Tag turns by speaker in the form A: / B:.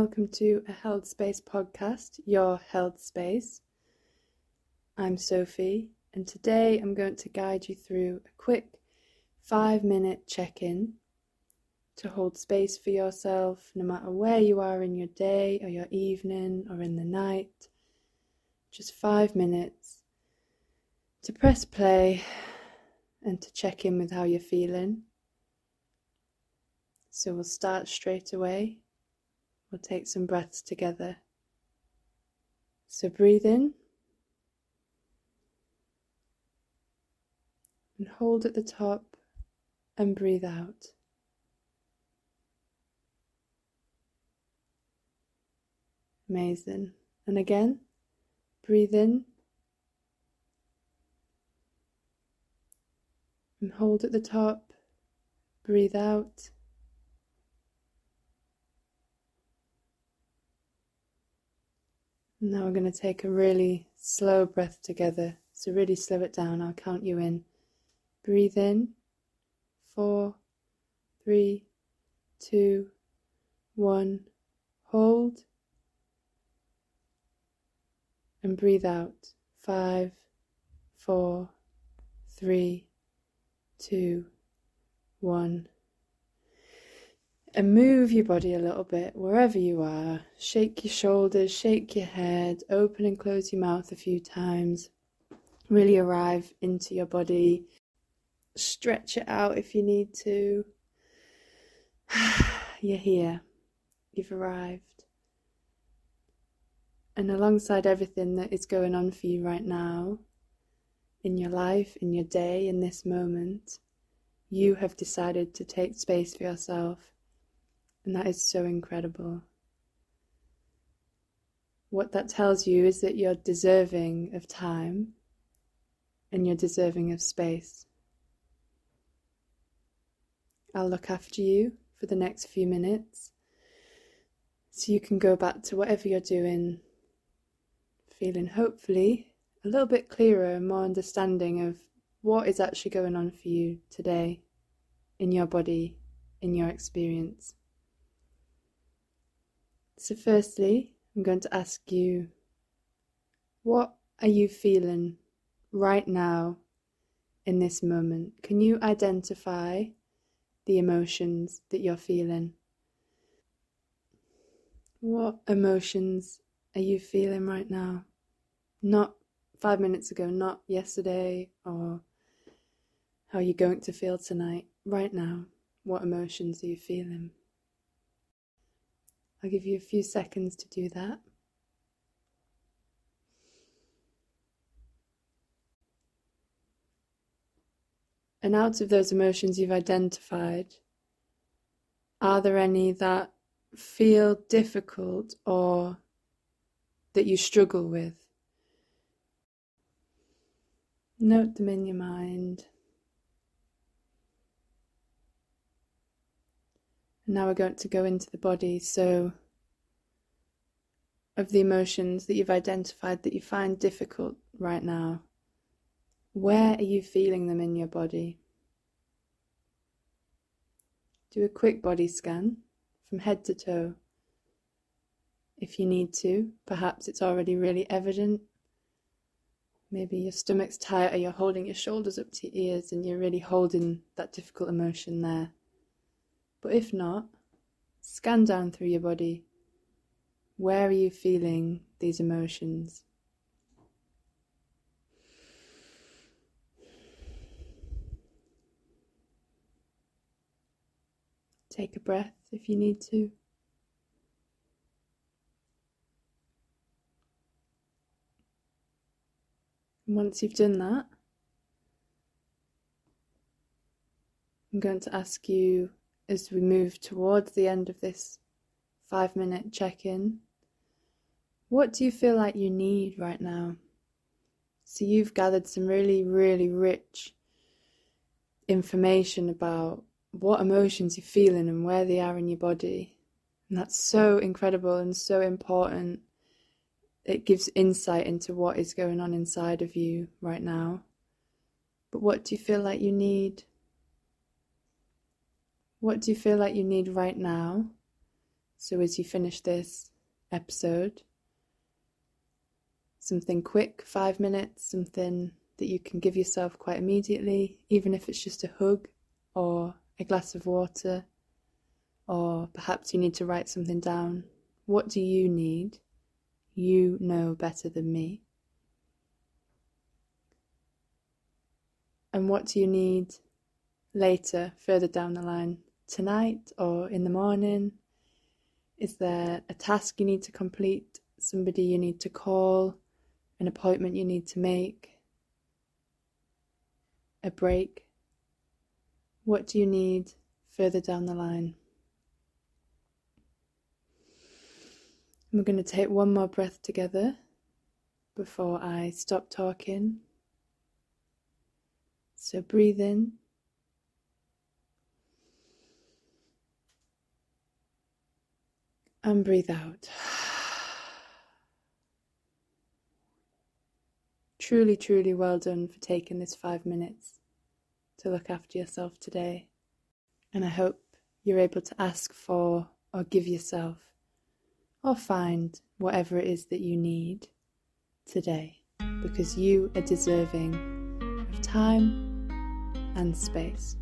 A: welcome to a Held Space podcast, your Held Space. I'm Sophie, and today I'm going to guide you through a quick five minute check in to hold space for yourself no matter where you are in your day or your evening or in the night. Just five minutes to press play and to check in with how you're feeling. So we'll start straight away We'll take some breaths together. So breathe in and hold at the top and breathe out. Amazing. And again, breathe in and hold at the top, breathe out. Now we're going to take a really slow breath together. So, really slow it down. I'll count you in. Breathe in. Four, three, two, one. Hold. And breathe out. Five, four, three, two, one and move your body a little bit wherever you are. Shake your shoulders, shake your head, open and close your mouth a few times. Really arrive into your body. Stretch it out if you need to. You're here. You've arrived. And alongside everything that is going on for you right now, in your life, in your day, in this moment, you have decided to take space for yourself and that is so incredible. What that tells you is that you're deserving of time and you're deserving of space. I'll look after you for the next few minutes so you can go back to whatever you're doing, feeling hopefully a little bit clearer and more understanding of what is actually going on for you today in your body, in your experience. So, firstly, I'm going to ask you what are you feeling right now in this moment? Can you identify the emotions that you're feeling? What emotions are you feeling right now? Not five minutes ago, not yesterday, or how are you going to feel tonight? Right now, what emotions are you feeling? I'll give you a few seconds to do that. And out of those emotions you've identified, are there any that feel difficult or that you struggle with? Note them in your mind. Now we're going to go into the body. So, of the emotions that you've identified that you find difficult right now, where are you feeling them in your body? Do a quick body scan from head to toe. If you need to, perhaps it's already really evident. Maybe your stomach's tight or you're holding your shoulders up to your ears and you're really holding that difficult emotion there. But if not, scan down through your body. Where are you feeling these emotions? Take a breath if you need to. And once you've done that, I'm going to ask you as we move towards the end of this five minute check in, what do you feel like you need right now? So, you've gathered some really, really rich information about what emotions you're feeling and where they are in your body. And that's so incredible and so important. It gives insight into what is going on inside of you right now. But what do you feel like you need? What do you feel like you need right now So, as you finish this episode, something quick, five minutes, something that you can give yourself quite immediately, even if it's just a hug or a glass of water, or perhaps you need to write something down. What do you need? You know better than me. And what do you need later, further down the line? Tonight or in the morning? Is there a task you need to complete? Somebody you need to call? An appointment you need to make? A break? What do you need further down the line? we're going to take one more breath together before I stop talking. So breathe in. And breathe out. Truly, truly well done for taking this five minutes to look after yourself today. And I hope you're able to ask for or give yourself or find whatever it is that you need today because you are deserving of time and space.